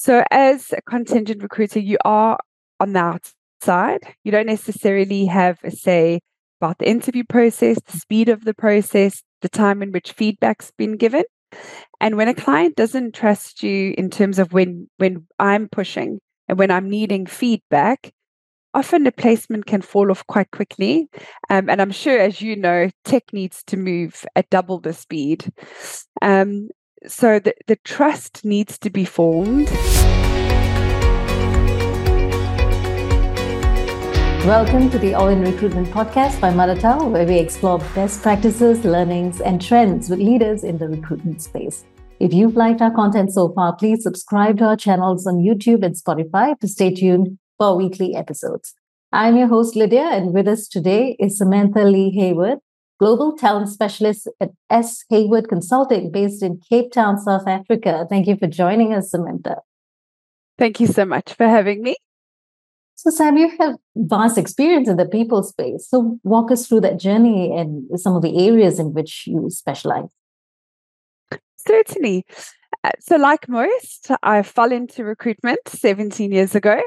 So, as a contingent recruiter, you are on the outside. You don't necessarily have a say about the interview process, the speed of the process, the time in which feedback's been given. And when a client doesn't trust you in terms of when when I'm pushing and when I'm needing feedback, often the placement can fall off quite quickly. Um, and I'm sure, as you know, tech needs to move at double the speed. Um, so the, the trust needs to be formed. Welcome to the All in Recruitment podcast by Manatal, where we explore best practices, learnings, and trends with leaders in the recruitment space. If you've liked our content so far, please subscribe to our channels on YouTube and Spotify to stay tuned for weekly episodes. I'm your host, Lydia, and with us today is Samantha-Leigh Hayward, Global Talent Specialist at S. Hayward Consulting, based in Cape Town, South Africa. Thank you for joining us, Samantha. Thank you so much for having me. So, Sam, you have vast experience in the people space. So, walk us through that journey and some of the areas in which you specialize. Certainly. Uh, so, like most, I fell into recruitment 17 years ago.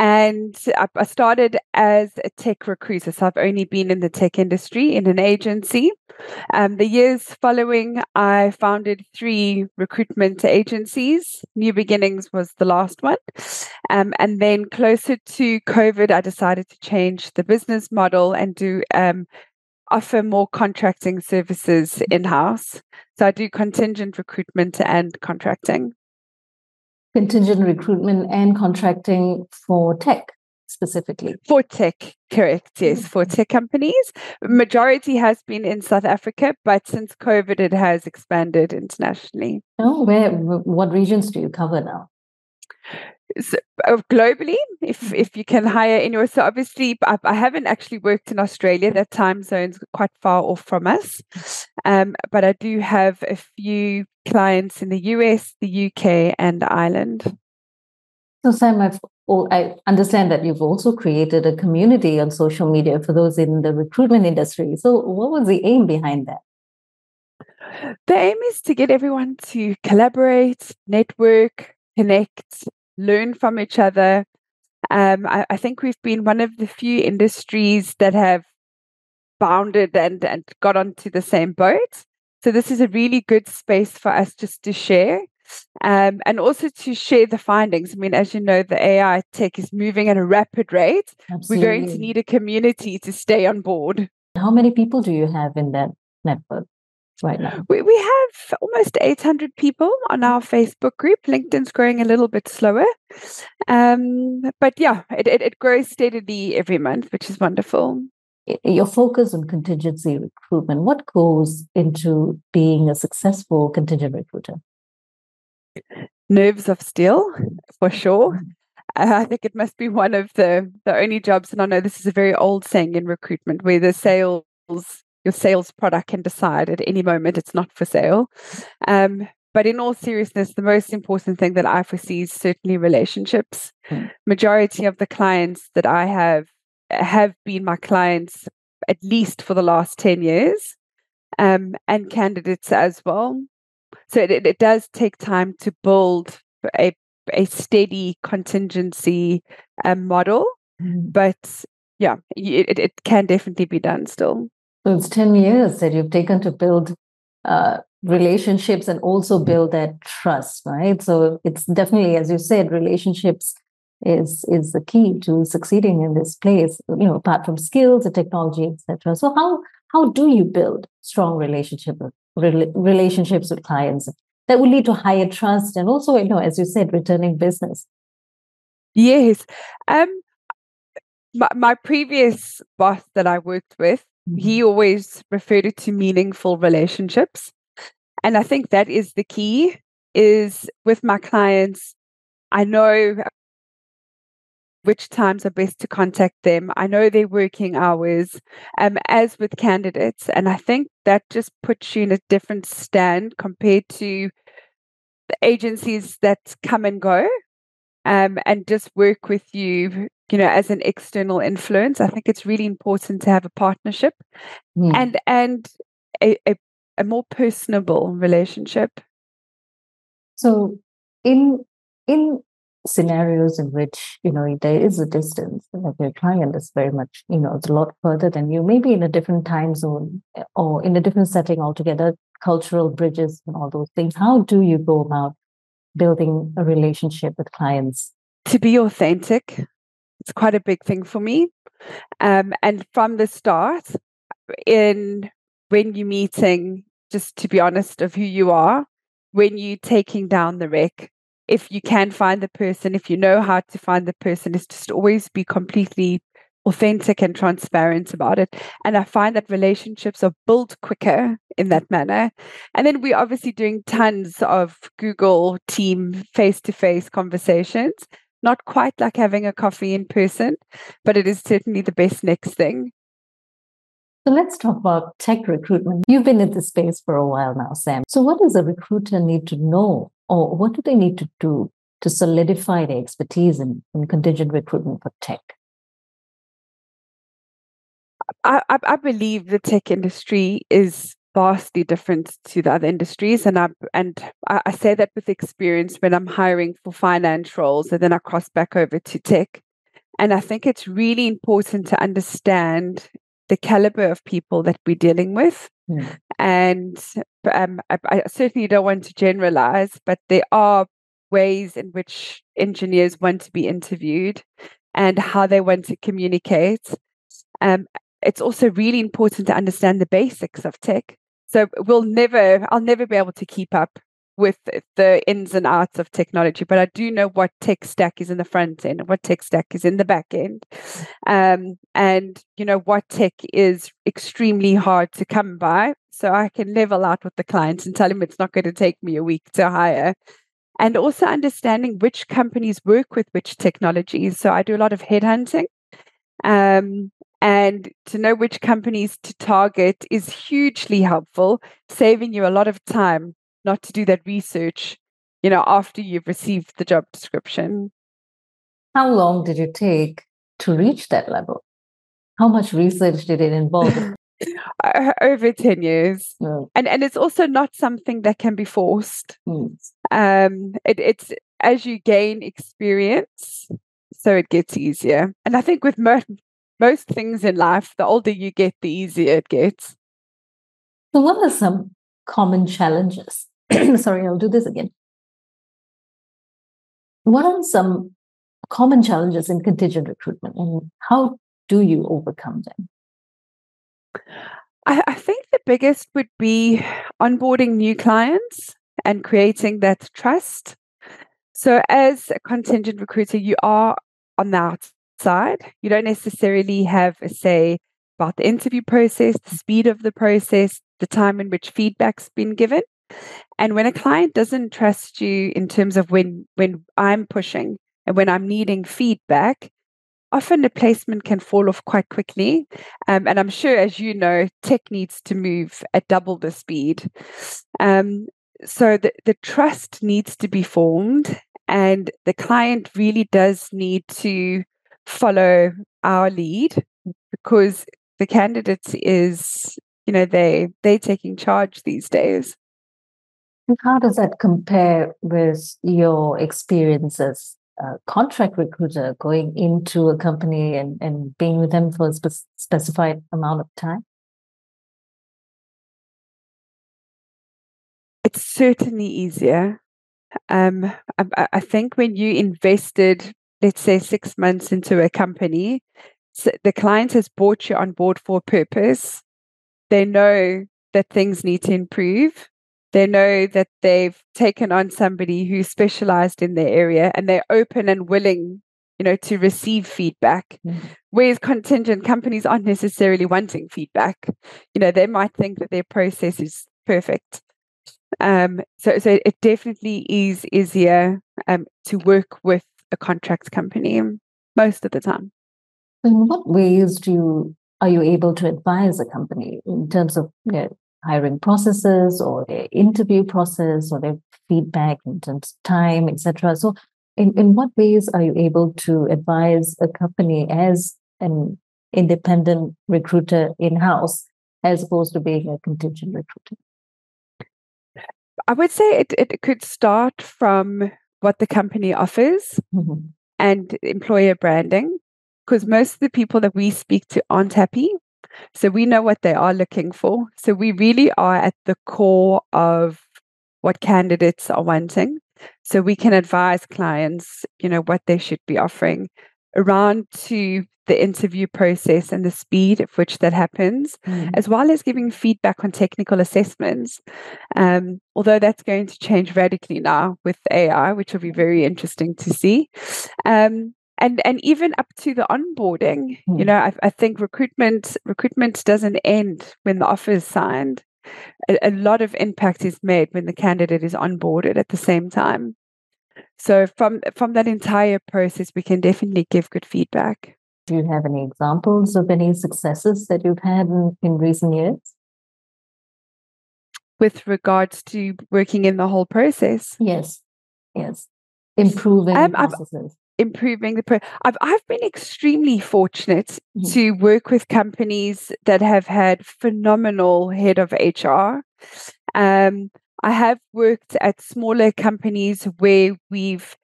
And I started as a tech recruiter. So I've only been in the tech industry in an agency. Um, the years following, I founded three recruitment agencies. New Beginnings was the last one. Um, and then closer to COVID, I decided to change the business model and do um, offer more contracting services in house. So I do contingent recruitment and contracting contingent recruitment and contracting for tech specifically? For tech, correct. Yes, for mm-hmm. tech companies. Majority has been in South Africa, but since COVID, it has expanded internationally. Oh, where? What regions do you cover now? So, uh, globally, if mm-hmm. if you can hire anywhere. So obviously, I, I, haven't actually worked in Australia. That time zone's quite far off from us. Um, but I do have a few clients in the US, the UK, and Ireland. So, Sam, I've, I understand that you've also created a community on social media for those in the recruitment industry. So, what was the aim behind that? The aim is to get everyone to collaborate, network, connect, learn from each other. Um, I, I, think we've been one of the few industries that have bounded and, and got onto the same boat. So this is a really good space for us just to share. Um, and also to share the findings. I mean, as you know, the AI tech is moving at a rapid rate. Absolutely. We're going to need a community to stay on board. How many people do you have in that network? Right now? We, we have almost 800 people on our Facebook group. LinkedIn's growing a little bit slower. Um, but yeah, it, it, it grows steadily every month, which is wonderful. Your focus on contingency recruitment, what goes into being a successful contingent recruiter? Nerves of steel, for sure. Mm-hmm. I think it must be one of the, the only jobs, and I know this is a very old saying in recruitment, where the sales your sales product can decide at any moment it's not for sale. Um, but in all seriousness, the most important thing that I foresee is certainly relationships. Mm. Majority of the clients that I have have been my clients at least for the last 10 years, um, and candidates as well. So it, it does take time to build a, a steady contingency um, model, mm. but yeah, it, it can definitely be done still. So it's 10 years that you've taken to build uh, relationships and also build that trust, right? So it's definitely, as you said, relationships is is the key to succeeding in this place. You know, apart from skills, the technology, etc. So how how do you build strong relationship relationships with clients that will lead to higher trust and also, you know, as you said, returning business? Yes. Um, my, my previous boss that I worked with, he always referred it to meaningful relationships. And I think that is the key is with my clients, I know which times are best to contact them. I know their working hours, um, as with candidates. And I think that just puts you in a different stand compared to the agencies that come and go um, and just work with you you know as an external influence i think it's really important to have a partnership mm. and and a, a, a more personable relationship. So in in scenarios in which you know there is a distance like your client is very much you know it's a lot further than you maybe in a different time zone eh, or in a different setting altogether cultural bridges and all those things how do you go about building a relationship with clients? To be authentic it's quite a big thing for me um, and from the start in when you're meeting just to be honest of who you are when you're taking down the rec if you can find the person, if you know how to find the person, is just always be completely authentic and transparent about it. And I find that relationships are built quicker in that manner. And then we're obviously doing tons of Google team face to face conversations. Not quite like having a coffee in person, but it is certainly the best next thing. So let's talk about tech recruitment. You've been in this space for a while now, Sam. So, what does a recruiter need to know or what do they need to do to solidify their expertise in, in contingent recruitment for tech? I, I, believe the tech industry is vastly different to the other industries, and I and I, I say that with experience when I'm hiring for finance roles, and then I cross back over to tech. And I think it's really important to understand the caliber of people that we're dealing with. Mm. And um, I, I, certainly don't want to generalize, but there are ways in which engineers want to be interviewed and how they want to communicate. Um, it's also really important to understand the basics of tech. So we'll never, I'll never be able to keep up with the ins and outs of technology, but I do know what tech stack is in the front end what tech stack is in the back end. Um, and, you know, what tech is extremely hard to come by. So I can level out with the clients and tell them it's not going to take me a week to hire. And also understanding which companies work with which technologies. So I do a lot of headhunting. Um, and to know which companies to target is hugely helpful, saving you a lot of time not to do that research, you know, after you've received the job description. How long did you take to reach that level? How much research did it involve? Over 10 years. Mm. And and it's also not something that can be forced. Mm. Um it, it's as you gain experience, so it gets easier. And I think with most most things in life, the older you get, the easier it gets. So what are some common challenges sorry, I'll do this again. What are some common challenges in contingent recruitment and how do you overcome them? I, I think the biggest would be onboarding new clients and creating that trust. So, as a contingent recruiter, you are on the outside. You don't necessarily have a say about the interview process, the speed of the process, the time in which feedback's been given. And when a client doesn't trust you in terms of when when I'm pushing and when I'm needing feedback, often the placement can fall off quite quickly. Um, and I'm sure, as you know, tech needs to move at double the speed. Um, so the, the trust needs to be formed, and the client really does need to follow our lead because the candidate is, you know, they they taking charge these days. How does that compare with your experience as a contract recruiter going into a company and, and being with them for a spe- specified amount of time? It's certainly easier. Um, I, I think when you invested, let's say, six months into a company, so the client has brought you on board for a purpose. They know that things need to improve they know that they've taken on somebody who's specialized in their area and they're open and willing you know to receive feedback mm-hmm. whereas contingent companies aren't necessarily wanting feedback you know they might think that their process is perfect um so so it definitely is easier um to work with a contract company most of the time in what ways do you are you able to advise a company in terms of you know, hiring processes or their interview process or their feedback in terms of time, etc. So, in, in what ways are you able to advise a company as an independent recruiter in house as opposed to being a contingent recruiter? I would say it, it could start from what the company offers mm-hmm. and employer branding, because most of the people that we speak to aren't happy. So we know what they are looking for. So we really are at the core of what candidates are wanting. So we can advise clients, you know, what they should be offering around to the interview process and the speed at which that happens, mm. as well as giving feedback on technical assessments. Um, although that's going to change radically now with AI, which will be very interesting to see. Um, and and even up to the onboarding, mm. you know, I, I think recruitment recruitment doesn't end when the offer is signed. A, a lot of impact is made when the candidate is onboarded at the same time. So from from that entire process, we can definitely give good feedback. Do you have any examples of any successes that you've had in, in recent years? With regards to working in the whole process? Yes, yes. Improving um, processes. improving the pro- I've I've been extremely fortunate mm-hmm. to work with companies that have had phenomenal head of HR. Um, I have worked at smaller companies where we've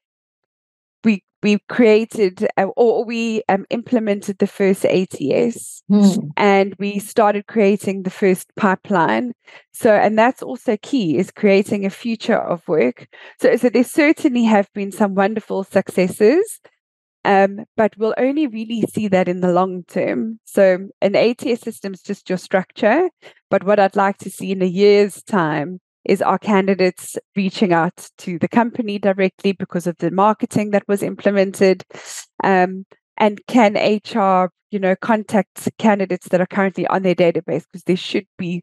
we we created uh, or we um, implemented the first ATS hmm. and we started creating the first pipeline. So, and that's also key is creating a future of work. So, so there certainly have been some wonderful successes. Um, but we'll only really see that in the long term. So, an ATS system is just your structure. But what I'd like to see in a year's time is our candidates reaching out to the company directly because of the marketing that was implemented? Um, and can HR, you know, contact candidates that are currently on their database because there should be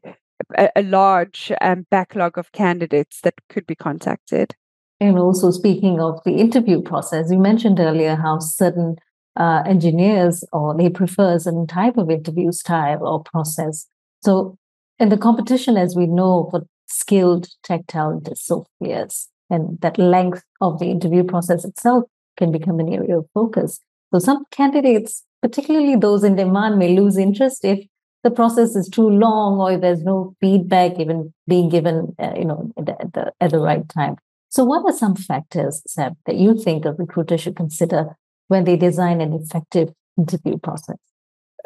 a, a large um, backlog of candidates that could be contacted. And also, speaking of the interview process, you mentioned earlier how certain uh, engineers or they prefer a certain type of interview style or process. So, in the competition, as we know, for skilled tech talent is so fierce. And that length of the interview process itself can become an area of focus. So some candidates, particularly those in demand, may lose interest if the process is too long or if there's no feedback even being given, uh, you know, at the, at the, right time. So what are some factors, Seb, that you think a recruiter should consider when they design an effective interview process?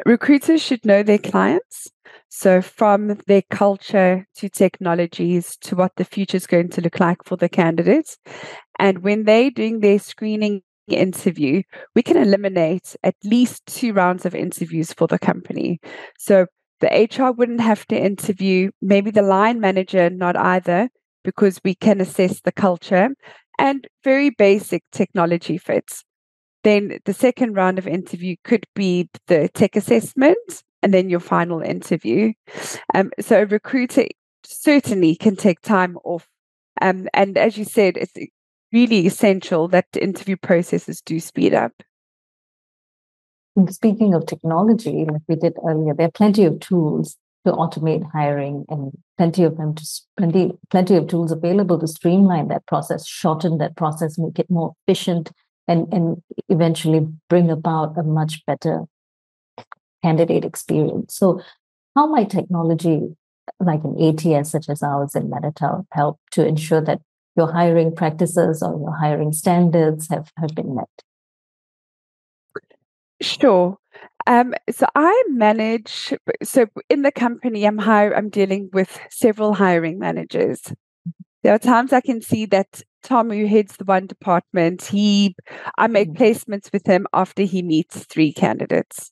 Recruiters should know their clients. So, from their culture to technologies to what the future is going to look like for the candidates. And when they're doing their screening interview, we can eliminate at least two rounds of interviews for the company. So, the HR wouldn't have to interview, maybe the line manager, not either, because we can assess the culture and very basic technology fits. Then the second round of interview could be the tech assessment and then your final interview. Um, so a recruiter certainly can take time off. Um, and as you said, it's really essential that interview processes do speed up. Speaking of technology, like we did earlier, there are plenty of tools to automate hiring and plenty of them to plenty plenty of tools available to streamline that process, shorten that process, make it more efficient, and, and eventually bring about a much better candidate experience. So, how might technology like an ATS such as ours in Manatal help to ensure that your hiring practices or your hiring standards have, have been met? Sure. Um, so I manage. So in the company, I'm hire. I'm dealing with several hiring managers. There are times I can see that Tom, who heads the one department, he I make mm. placements with him after he meets three candidates.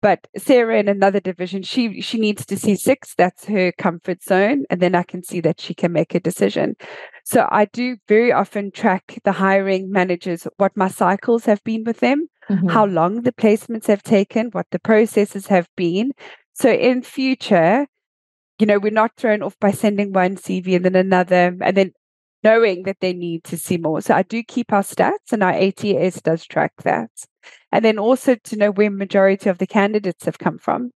But Sarah in another division, she she needs to see six. That's her comfort zone, and then I can see that she can make a decision. So I do very often track the hiring managers, what my cycles have been with them, mm-hmm. how long the placements have taken, what the processes have been. So in future, you know, we're not thrown off by sending one CV and then another, and then knowing that they need to see more. So I do keep our stats, and our ATS does track that. And then also to know where majority of the candidates have come from.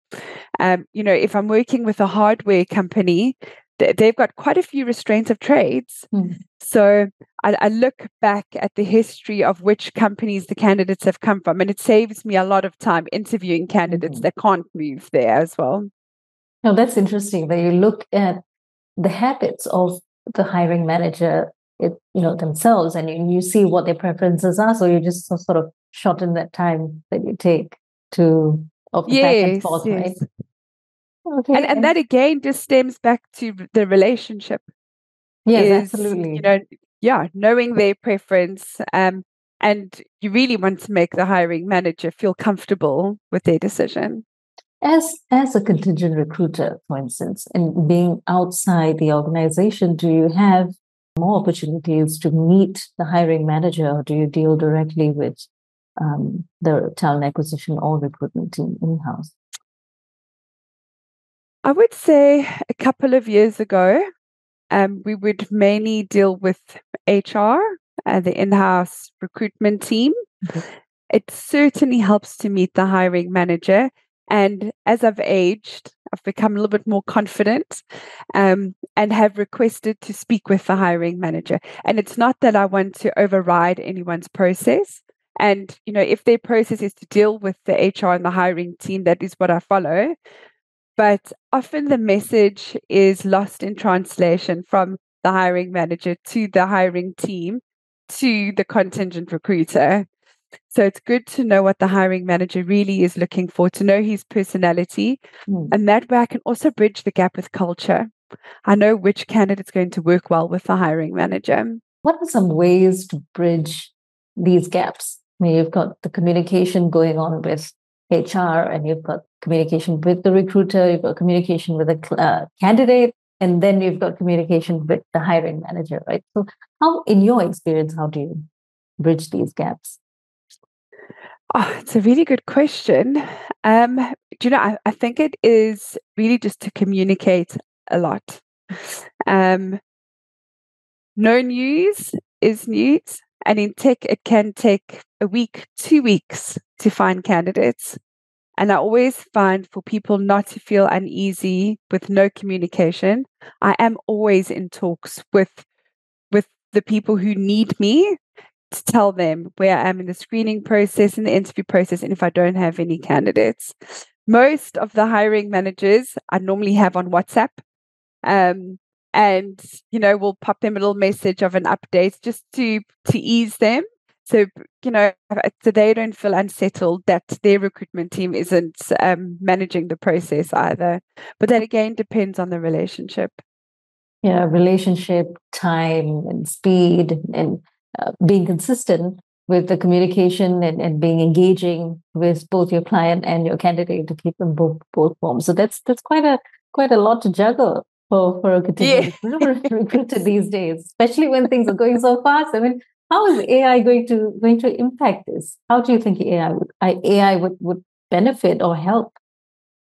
Um, you know, if I'm working with a hardware company, they've got quite a few restraints of trades. Mm. So I, I, look back at the history of which companies the candidates have come from, and it saves me a lot of time interviewing candidates mm-hmm. that can't move there as well. Now that's interesting that you look at the habits of the hiring manager it, you know, themselves and you, you see what their preferences are. So you just sort of shorten that time that you take to of yes, back and forth, yes. right? Okay. And, and that again just stems back to the relationship. Yes, is, absolutely. You know, yeah, knowing their preference. Um, and you really want to make the hiring manager feel comfortable with their decision. As as a contingent recruiter, for instance, and being outside the organization, do you have more opportunities to meet the hiring manager, or do you deal directly with um, the talent acquisition or recruitment team in house? I would say a couple of years ago, um, we would mainly deal with HR, uh, the in house recruitment team. It certainly helps to meet the hiring manager. And as I've aged, I've become a little bit more confident um, and have requested to speak with the hiring manager. And it's not that I want to override anyone's process. And, you know, if their process is to deal with the HR and the hiring team, that is what I follow but often the message is lost in translation from the hiring manager to the hiring team to the contingent recruiter. So it's good to know what the hiring manager really is looking for, to know his personality. Mm. And that way I can also bridge the gap with culture. I know which candidate's going to work well with the hiring manager. What are some ways to bridge these gaps? I mean, you've got the communication going on with HR and you've got communication with the recruiter, you've got communication with a uh, candidate, and then you've got communication with the hiring manager, right? So, how, in your experience, how do you bridge these gaps? Oh, it's a really good question. Um, do you know, I, I think it is really just to communicate a lot. Um, no news is news. And in tech, it can take a week, two weeks to find candidates. And I always find for people not to feel uneasy with no communication, I am always in talks with with the people who need me to tell them where I am in the screening process and the interview process and if I don't have any candidates. Most of the hiring managers I normally have on WhatsApp. Um, and you know, we'll pop them a little message of an update just to to ease them so, you know, so they don't feel unsettled that their recruitment team isn't um, managing the process either. But that again depends on the relationship. Yeah, relationship, time, and speed, and uh, being consistent with the communication and, and being engaging with both your client and your candidate to keep them both both warm. So that's that's quite a quite a lot to juggle for for a contingent yeah. recruiter these days, especially when things are going so fast. I mean, how is AI going to going to impact this? How do you think AI would AI would, would benefit or help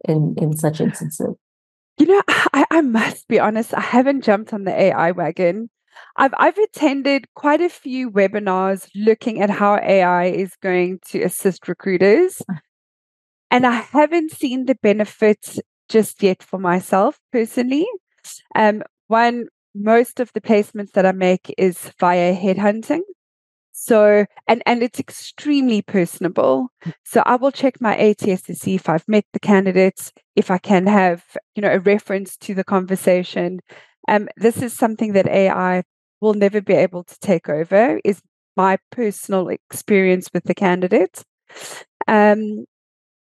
in in such instances? You know, I, I must be honest, I haven't jumped on the AI wagon. I've I've attended quite a few webinars looking at how AI is going to assist recruiters. Uh. And I haven't seen the benefits just yet for myself personally. Um, one most of the placements that I make is via headhunting. So, and, and it's extremely personable. Mm. So I will check my ATS to see if I've met the candidates, if I can have, you know, a reference to the conversation. Um, this is something that AI will never be able to take over, is my personal experience with the candidates. Um,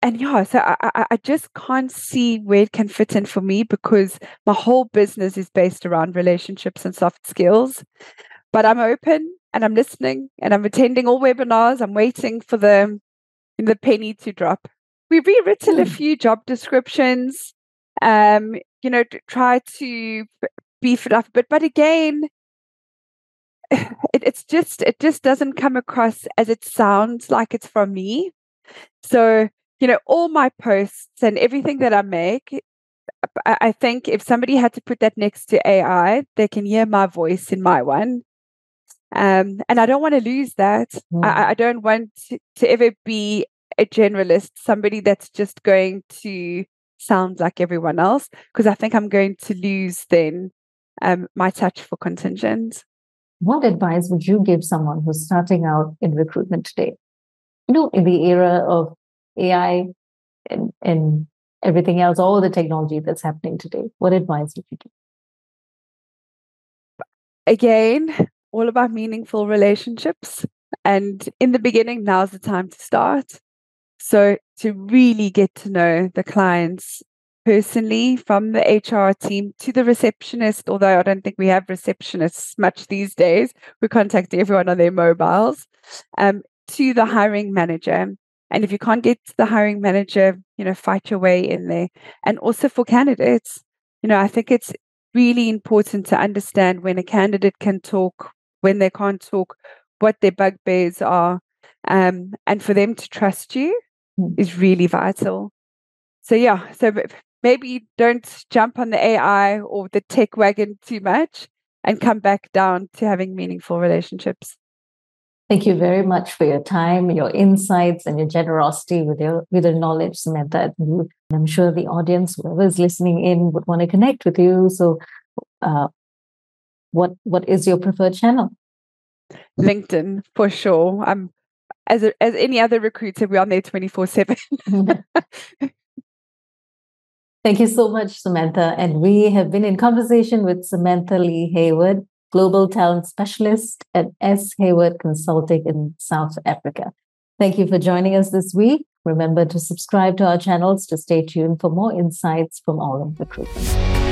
and yeah, so I, I just can't see where it can fit in for me because my whole business is based around relationships and soft skills. But I'm open and I'm listening and I'm attending all webinars. I'm waiting for the the penny to drop. We've rewritten mm. a hmm. few job descriptions. Um, you know, to try to beef it up a bit, but again, it, it's just it just doesn't come across as it sounds like it's from me. So you know, all my posts and everything that I make, I think if somebody had to put that next to AI, they can hear my voice in my one. Um, and I don't want to lose that. Mm. I, I, don't want to, to ever be a generalist, somebody that's just going to sound like everyone else, because I think I'm going to lose then um, my touch for contingent. What advice would you give someone who's starting out in recruitment today? You know, in the era of AI and, and everything else, all the technology that's happening today, what advice would you give? Again, all about meaningful relationships. And in the beginning, now's the time to start. So, to really get to know the clients personally from the HR team to the receptionist, although I don't think we have receptionists much these days, we contact everyone on their mobiles, um, to the hiring manager. And if you can't get to the hiring manager, you know, fight your way in there. And also for candidates, you know, I think it's really important to understand when a candidate can talk, when they can't talk, what their bugbears are. Um, and for them to trust you mm. is really vital. So, yeah, so maybe don't jump on the AI or the tech wagon too much and come back down to having meaningful relationships. Thank you very much for your time, your insights, and your generosity with your with your knowledge, Samantha. I'm sure the audience, whoever is listening in, would want to connect with you. So, uh, what what is your preferred channel? LinkedIn for sure. I'm as a, as any other recruiter, we're on there twenty four seven. Thank you so much, Samantha. And we have been in conversation with Samantha-Leigh Hayward, Global Talent Specialist at S. Hayward Consulting in South Africa. Thank you for joining us this week. Remember to subscribe to our channels to stay tuned for more insights from All in Recruitment.